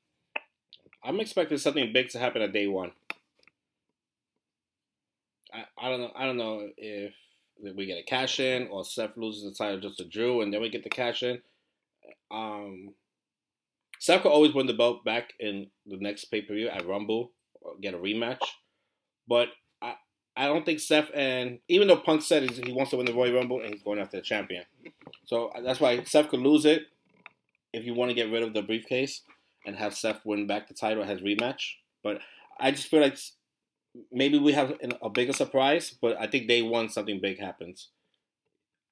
I'm expecting something big to happen at day one. I, I don't know. I don't know if we get a cash in or Seth loses the title just to Drew and then we get the cash in. Um, Seth could always win the belt back in the next pay per view at Rumble or get a rematch, but I I don't think Seth and even though Punk said he wants to win the Royal Rumble and he's going after the champion, so that's why Seth could lose it if you want to get rid of the briefcase and have Seth win back the title as rematch. But I just feel like maybe we have an- a bigger surprise. But I think day one something big happens.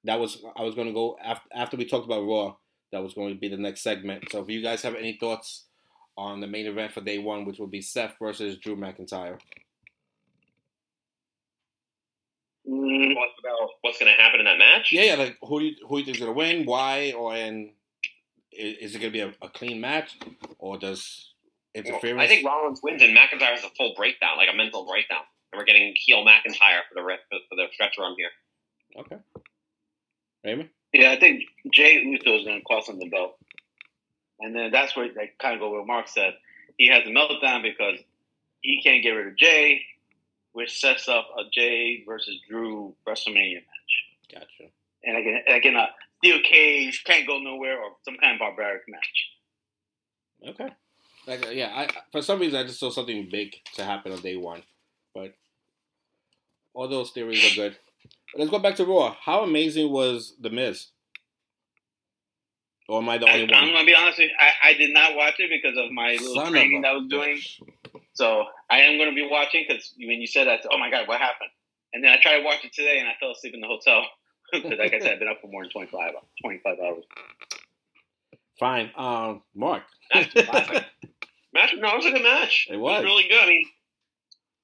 That was I was going to go after after we talked about Raw. That was going to be the next segment. So if you guys have any thoughts on the main event for day one, which will be Seth versus Drew McIntyre. Mm, What about what's going to happen in that match? Yeah, yeah. Like who do you, who do you think's gonna win? Why? Or and i- is it gonna be a, a clean match, or does interference? I think Rollins wins and McIntyre has a full breakdown, like a mental breakdown, and we're getting heel McIntyre for the re- for for the stretch run here. Okay. Raymond. yeah, I think Jey Uso is going to cost him the belt, and then that's where they kind of go where Mark said he has a meltdown because he can't get rid of Jey, which sets up a Jey versus Drew WrestleMania match, Gotcha. and again, again, a steel cage can't go nowhere or some kind of barbaric match. Okay. Like uh, yeah, I for some reason I just saw something big to happen on day one, but all those theories are good. But let's go back to Raw. How amazing was the Miz? Or am I the I, only I'm gonna be honest with you, I, I did not watch it because of my little Son training that I was doing. So I am gonna be watching because when you said that, oh my god, what happened? And then I tried to watch it today, and I fell asleep in the hotel *laughs* because, like I said, I've been up for more than 25, 25 hours. Fine. Um, Mark. *laughs* Match? No, it was a good match. It was. really good. I mean,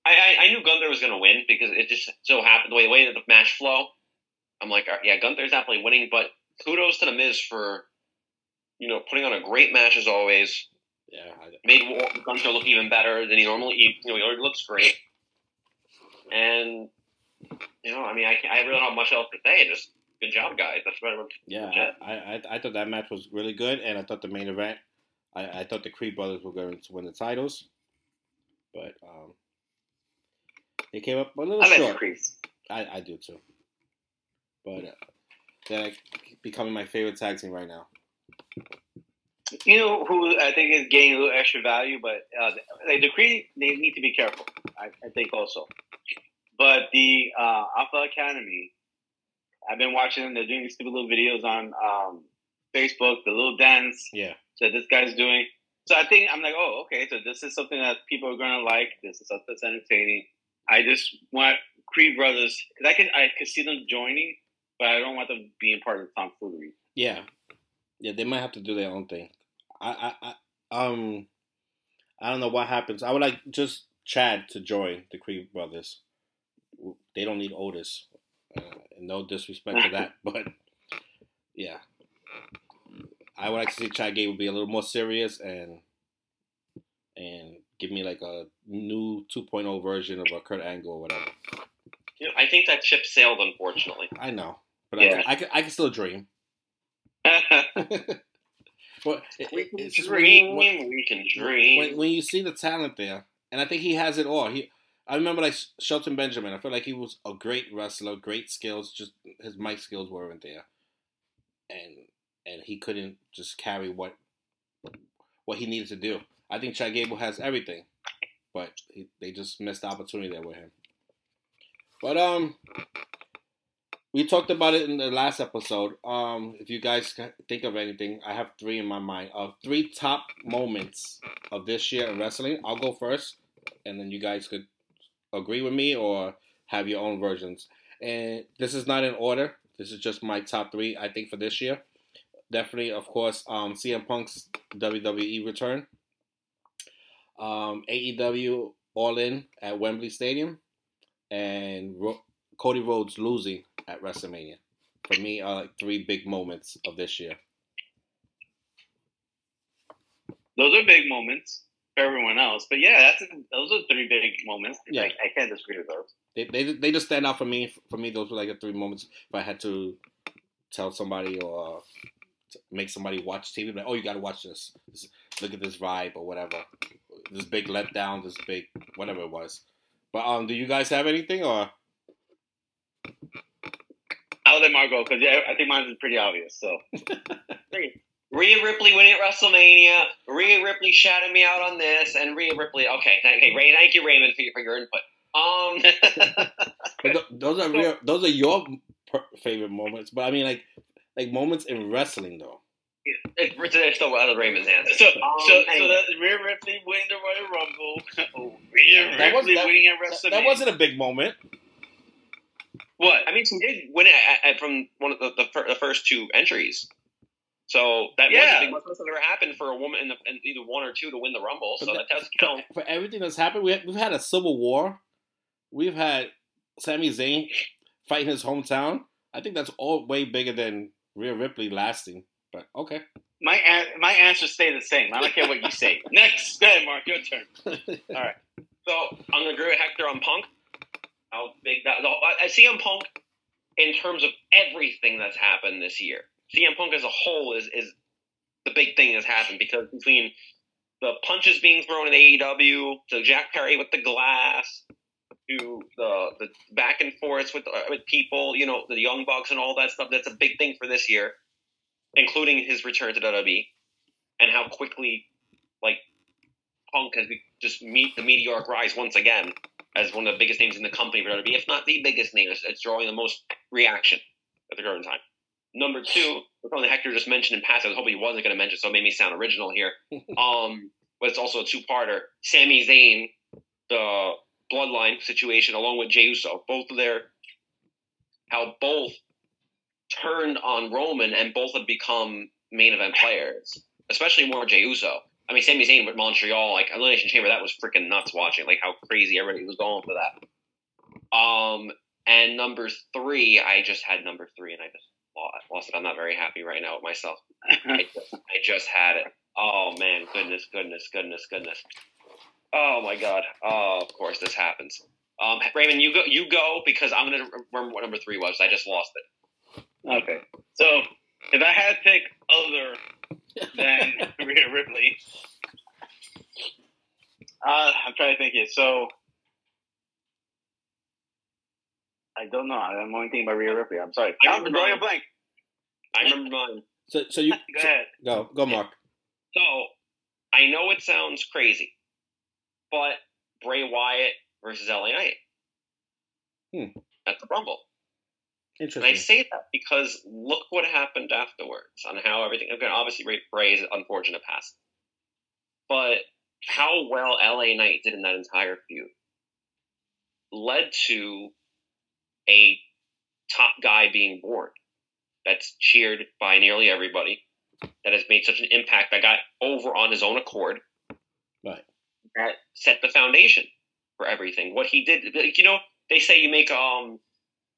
I I, I knew Gunther was going to win because it just so happened the way the way that the match flow. I'm like, yeah, Gunther's definitely winning, but kudos to the Miz for you know putting on a great match as always. yeah. I, Made Gunther look even better than he normally. You know, he already looks great. And you know, I mean, I, I really don't have much else to say. Just good job, guys. That's what I yeah. Yeah. I, I I thought that match was really good, and I thought the main event. I, I thought the Creed brothers were going to win the titles, but um, they came up a little I short. I, I do too. But uh, they're becoming my favorite tag team right now. You know who I think is gaining a little extra value, but uh, like the Creed, they need to be careful. I, I think also, but the uh, Alpha Academy, I've been watching them. They're doing these stupid little videos on um, Facebook, the little dance Yeah. that this guy's doing. So I think I'm like, oh, okay. So this is something that people are gonna like. This is something that's entertaining. I just want Creed brothers because I can I could see them joining, but I don't want them being part of the tomfoolery. Yeah. Yeah, they might have to do their own thing. I, I, I um I don't know what happens. I would like just Chad to join the Creed brothers. They don't need Otis. Uh, no disrespect to that, *laughs* but yeah. I would like to see Chad Gable be a little more serious and and give me like a new 2.0 version of a Kurt Angle or whatever. You know, I think that ship sailed, unfortunately. I know, but Yeah. I, I, can, I can still dream. *laughs* but it, We can just when dream. when, we can dream. when, when you see the talent there, and I think he has it all. He, I remember like Shelton Benjamin. I feel like he was a great wrestler, great skills. Just his mic skills weren't there, and and he couldn't just carry what what he needed to do. I think Chad Gable has everything, but he, they just missed the opportunity there with him. But um, we talked about it in the last episode. Um, if you guys think of anything, I have three in my mind of three top moments of this year in wrestling. I'll go first, and then you guys could agree with me or have your own versions. And this is not in order. This is just my top three. I think for this year, definitely, of course, um, CM Punk's WWE return, um, AEW All In at Wembley Stadium, and Ro- Cody Rhodes losing at WrestleMania. For me, are like three big moments of this year. those are big moments for everyone else. But yeah, that's those are three big moments. Yeah. Like, I can't disagree with those. They, they they just stand out for me. For me, those were like the three moments. If I had to tell somebody or make somebody watch TV, like, oh, you got to watch this. this. Look at this vibe or whatever. This big letdown. This big whatever it was. But um, do you guys have anything or? I'll let Margot because yeah, I think mine is pretty obvious. So *laughs* Rhea Ripley winning at WrestleMania. Rhea Ripley shouting me out on this, and Rhea Ripley. Okay, okay, Ray. Thank you, Raymond, for your, for your input. Um, *laughs* th- those are real, those are your per- favorite moments. But I mean, like like moments in wrestling though. it's, it's still out of Raymond's hands. so Um, so so anyway. that Rhea Ripley winning the Royal Rumble. *laughs* oh, Rhea That was- Ripley that- winning at That, WrestleMania. that wasn't a big moment. what. I mean, she did win it at, at, from one of the, the, fir- the first two entries. So that Yeah. was a big most that's ever happened for a woman in, the, in either one or two to win the Rumble. So But that does *laughs* count. For everything that's happened, we have, we've had a civil war. We've had Sami Zayn fighting his hometown. I think that's all way bigger than Rhea Ripley lasting. But okay. My an- my answers stay the same. I don't care what you say. *laughs* Next, go ahead, Mark. Your turn. *laughs* All right. So I'm gonna agree with Hector on Punk. I'll make that? I I CM Punk in terms of everything that's happened this year. CM Punk as a whole is is the big thing that's happened because between the punches being thrown in AEW to Jack Perry with the glass to the the back and forths with uh, with people, you know, the Young Bucks and all that stuff. That's a big thing for this year, including his return to WWE and how quickly like Punk has just meet the meteoric rise once again as one of the biggest names in the company for WWE, if not the biggest name. It's, it's drawing the most reaction at the current time. Number two, something Hector just mentioned in passing, I was hoping he wasn't going to mention, so it made me sound original here. *laughs* um, but it's also a two-parter. Sami Zayn, the Bloodline situation, along with Jey Uso, both of their how both turned on Roman and both have become main event players, especially more Jey Uso. I mean, Sami Zayn with Montreal, like Elimination Chamber, that was freaking nuts watching, like how crazy everybody was going for that. Um, and number three, I just had number three, and I just lo- lost it. I'm not very happy right now with myself. *laughs* I just, I just had it. Oh man, goodness, goodness, goodness, goodness. Oh my God. Oh, of course this happens. Um, Raymond, you go, you go because I'm gonna remember what number three was. I just lost it. Okay. So if I had to pick other than *laughs* Rhea Ripley, uh, I'm trying to think it. So I don't know. I'm only thinking about Rhea Ripley. I'm sorry. I I'm drawing a blank. I remember mine. So so you *laughs* Go ahead. go go Mark. So I know it sounds crazy, but Bray Wyatt versus LA Knight Hmm. at the Rumble. Interesting. And I say that because look what happened afterwards on how everything. Again, obviously Ray- Bray's unfortunate past, but how well LA Knight did in that entire feud led to a top guy being born. That's cheered by nearly everybody. That has made such an impact. That got over on his own accord. Right. That set the foundation for everything. What he did, like, you know, they say you make um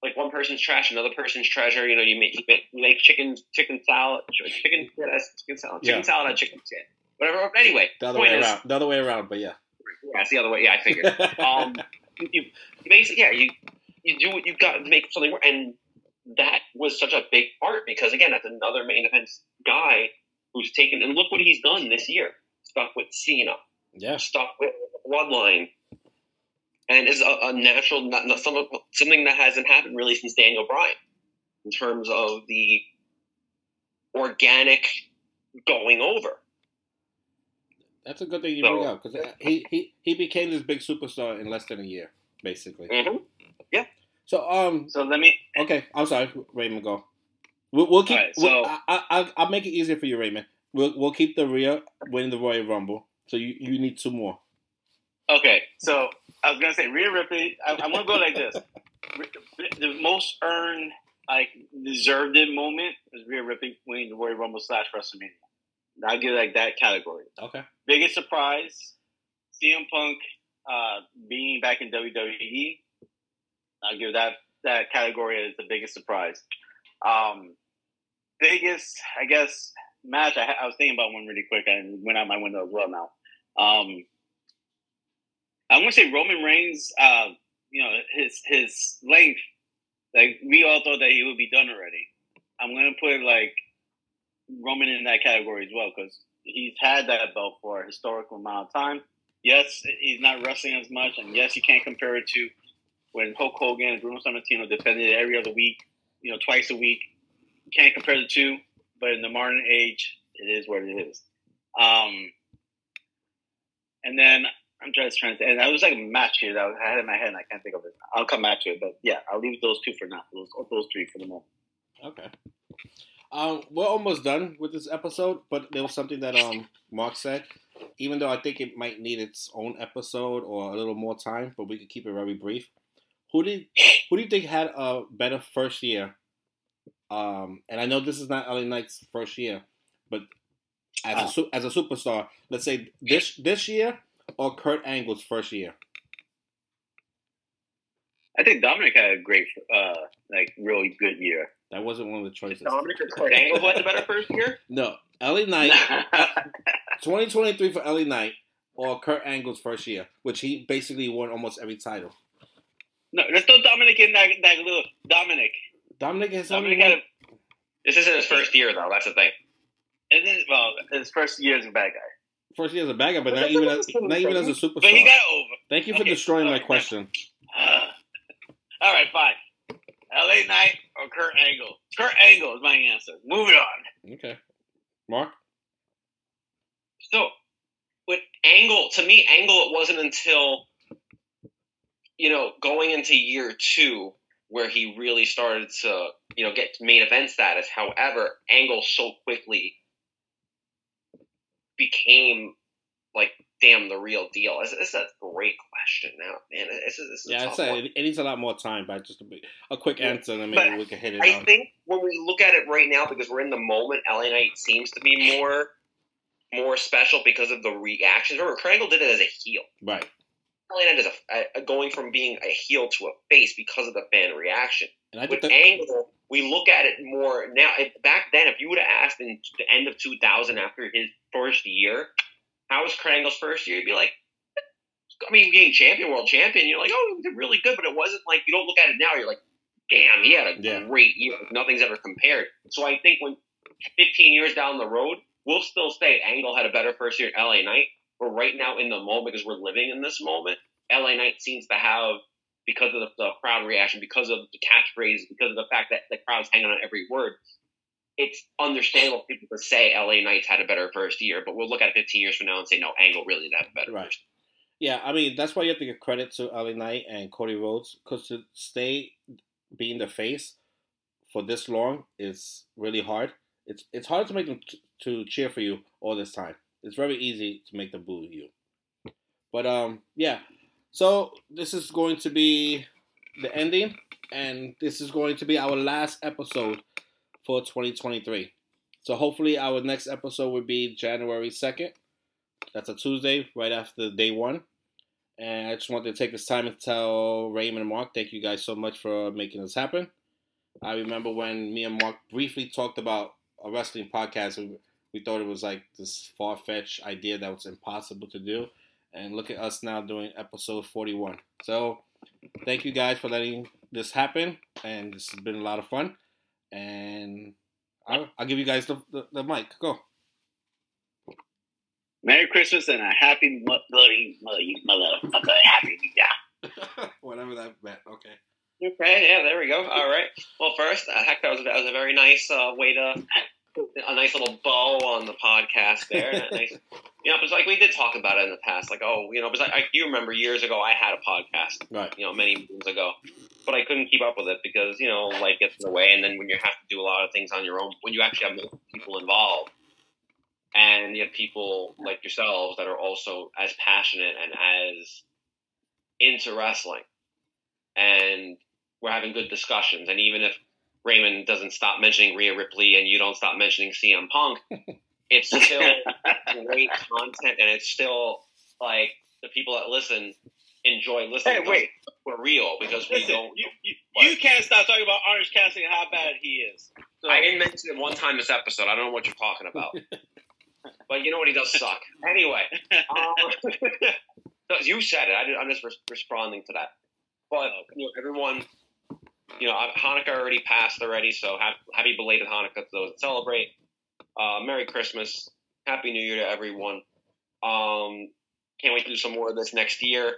like one person's trash, another person's treasure. You know, you make you make, you make chicken chicken salad, chicken chicken salad, chicken Yeah. salad on chicken skin, whatever. Anyway, The other way is- around. The other way around. But yeah. yeah, it's the other way. Yeah, I figured. *laughs* um, you, you basically, yeah, you you do what you've got to make something work, and that was such a big part because again, that's another main event guy who's taken and look what he's done this year. Stuck with Cena, Yeah. stuck with Bloodline, and is a, a natural, not, not some, something that hasn't happened really since Daniel Bryan in terms of the organic going over. That's a good thing you So- bring up because he, he he became this big superstar in less than a year, basically. Mm-hmm. So um So let me. okay, I'm sorry, Raymond. Go. We'll, we'll keep. Right, we'll, so- I, I, I'll, I'll make it easier for you, Raymond. We'll we'll keep the Rhea winning the Royal Rumble. So you, you need two more. Okay, so I was gonna say Rhea Ripley. I, I'm gonna go like this: the most earned, like deserved it moment was Rhea Ripley winning the Royal Rumble slash WrestleMania. I'll give it like that category. Okay. Biggest surprise: CM Punk uh, being back in WWE. I'll give that that category as the biggest surprise. Um, biggest, I guess, match, I, I was thinking about one really quick and went out my window as well now. Um, I'm gonna say Roman Reigns. Uh, you know his his length. Like we all thought that he would be done already. I'm gonna put like Roman in that category as well because he's had that belt for a historical amount of time. Yes, he's not wrestling as much, and yes, you can't compare it to when Hulk Hogan and Bruno Sammartino defended it every other week, you know, twice a week. Can't compare the two, but in the modern age, it is what it is. Um, and then I'm just trying to, and I was like a match here I had in my head, and I can't think of it. I'll come back to it, but yeah, I'll leave those two for now. Those those three for the moment. Okay. Um, we're almost done with this episode, but there was something that um Mark said. Even though I think it might need its own episode or a little more time, but we could keep it very brief. Who did who do you think had a better first year? Um, and I know this is not LA Knight's first year, but as a su- as a superstar, let's say this this year or Kurt Angle's first year. I think Dominik had a great, uh, like, really good year. That wasn't one of the choices. Dominik or Kurt Angle who had the better first year? No, LA Knight, *laughs* 2023 for LA Knight or Kurt Angle's first year, which he basically won almost every title. no, let's throw Dominik in that, that little Dominik. Dominik has only Dominik had won, a, This isn't his first year though. That's the thing. and then, well, his first year as a bad guy, first year as a bad guy, but not even as, not even as a superstar. but he got over. Thank you for Okay, destroying my question. Uh, all right, fine. *sighs* L.A. Knight or Kurt Angle? Kurt Angle is my answer. Moving on. Okay, Mark. So with Angle, to me, Angle, it wasn't until you know going into year two where he really started to you know get main event status. However, Angle so quickly became like damn the real deal. This, this is a great question now, man. This is, this is a Yeah, I'd tough say one. it, it needs a lot more time, but just a, bit- a quick answer, and then but maybe we can hit it I on. think when we look at it right now, because we're in the moment, LA Knight seems to be more more special because of the reactions. Remember, Krangle did it as a heel. Right. LA Knight is a, a, going from being a heel to a face because of the fan reaction. And I With that, Angle, we look at it more now. If, back then, if you would have asked in the end of 2000 after his first year, how was Krangle's first year? You'd be like, I mean, being champion, world champion, you're like, oh, he did really good, but it wasn't like you don't look at it now. You're like, damn, he had a Yeah. great year. Nothing's ever compared. So I think when 15 years down the road, we'll still say Angle had a better first year at LA Knight. But right now, in the moment, because we're living in this moment, LA Knight seems to have, because of the, the crowd reaction, because of the catchphrase, because of the fact that the crowd's hanging on every word, it's understandable for people to say LA Knight's had a better first year. But we'll look at it 15 years from now and say, no, Angle really did have a better Right. first yeah, I mean that's why you have to give credit to LA Knight and Cody Rhodes because to stay being the face for this long is really hard. It's it's hard to make them t- to cheer for you all this time. It's very easy to make them boo you. But um, yeah. So this is going to be the ending, and this is going to be our last episode for 2023. So hopefully our next episode will be January 2nd. That's a Tuesday, right after day one. And I just wanted to take this time to tell Raymond and Mark, thank you guys so much for making this happen. I remember when me and Mark briefly talked about a wrestling podcast, we, we thought it was like this far fetched idea that was impossible to do. And look at us now doing episode 41. So thank you guys for letting this happen. And this has been a lot of fun. And I'll, I'll give you guys the, the, the mic. Go. Merry Christmas and a happy bloody bloody motherfucker happy new year. *laughs* Whatever that meant. Okay. Okay, yeah, there we go. All right. Well, first, uh, heck, that was, that was a very nice uh, way to a nice little bow on the podcast there. And nice, you know, it was like we did talk about it in the past. Like, oh, you know, because I, I you remember years ago I had a podcast, Right. you know, many moons ago, but I couldn't keep up with it because you know life gets in the way, and then when you have to do a lot of things on your own, when you actually have people involved, and you have people like yourselves that are also as passionate and as into wrestling, and we're having good discussions, and even if Raymond doesn't stop mentioning Rhea Ripley and you don't stop mentioning CM Punk, *laughs* it's still *laughs* great content, and it's still like the people that listen enjoy listening. Hey, wait. we're real because we Listen, don't. you, you, You can't stop talking about Orange Cassidy and how bad he is. So, I didn't mention it one time this episode. I don't know what you're talking about. *laughs* but you know what? He does suck. Anyway, um, you said it. I did, I'm just res- responding to that. But you know, everyone, you know, Hanukkah already passed already, so ha- happy belated Hanukkah to those that celebrate. Uh, Merry Christmas, Happy New Year to everyone. Um, can't wait to do some more of this next year.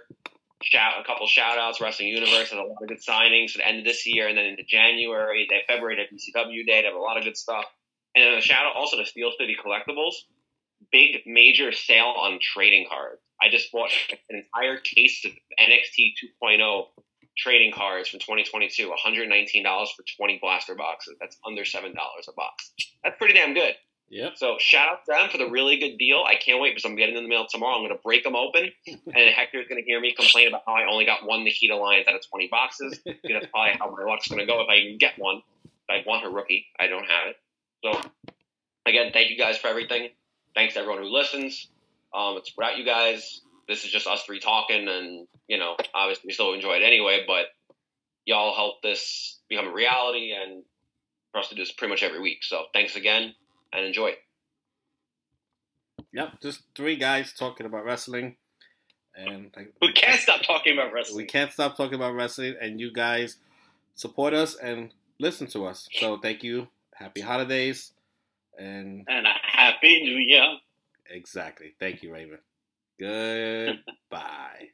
Shout a couple shout outs. Wrestling Universe had a lot of good signings at the end of this year and then into January. They February they have BCW Day. They have a lot of good stuff. And then a shout out also to Steel City Collectibles. Big major sale on trading cards. I just bought an entire case of NXT 2.0 trading cards from 2022, $119 for 20 blaster boxes. That's under $7 a box. That's pretty damn good. Yeah. So shout out to them for the really good deal. I can't wait because I'm getting in the mail tomorrow. I'm going to break them open, *laughs* and Hector's going to hear me complain about how I only got one Nikita Lyons out of 20 boxes. That's probably how my luck's going to go if I even get one. I want a rookie. I don't have it. So again, thank you guys for everything. Thanks to everyone who listens. Um, it's without you guys. This is just us three talking, and you know, obviously we still enjoy it anyway. But y'all help this become a reality, and for us to do this pretty much every week. So thanks again, and enjoy. Yep. Just three guys talking about wrestling, and like, we can't stop talking about wrestling. we can't stop talking about wrestling, and you guys support us and listen to us. So thank you. Happy holidays, and And a happy new year. exactly. Thank you, Raven. Goodbye.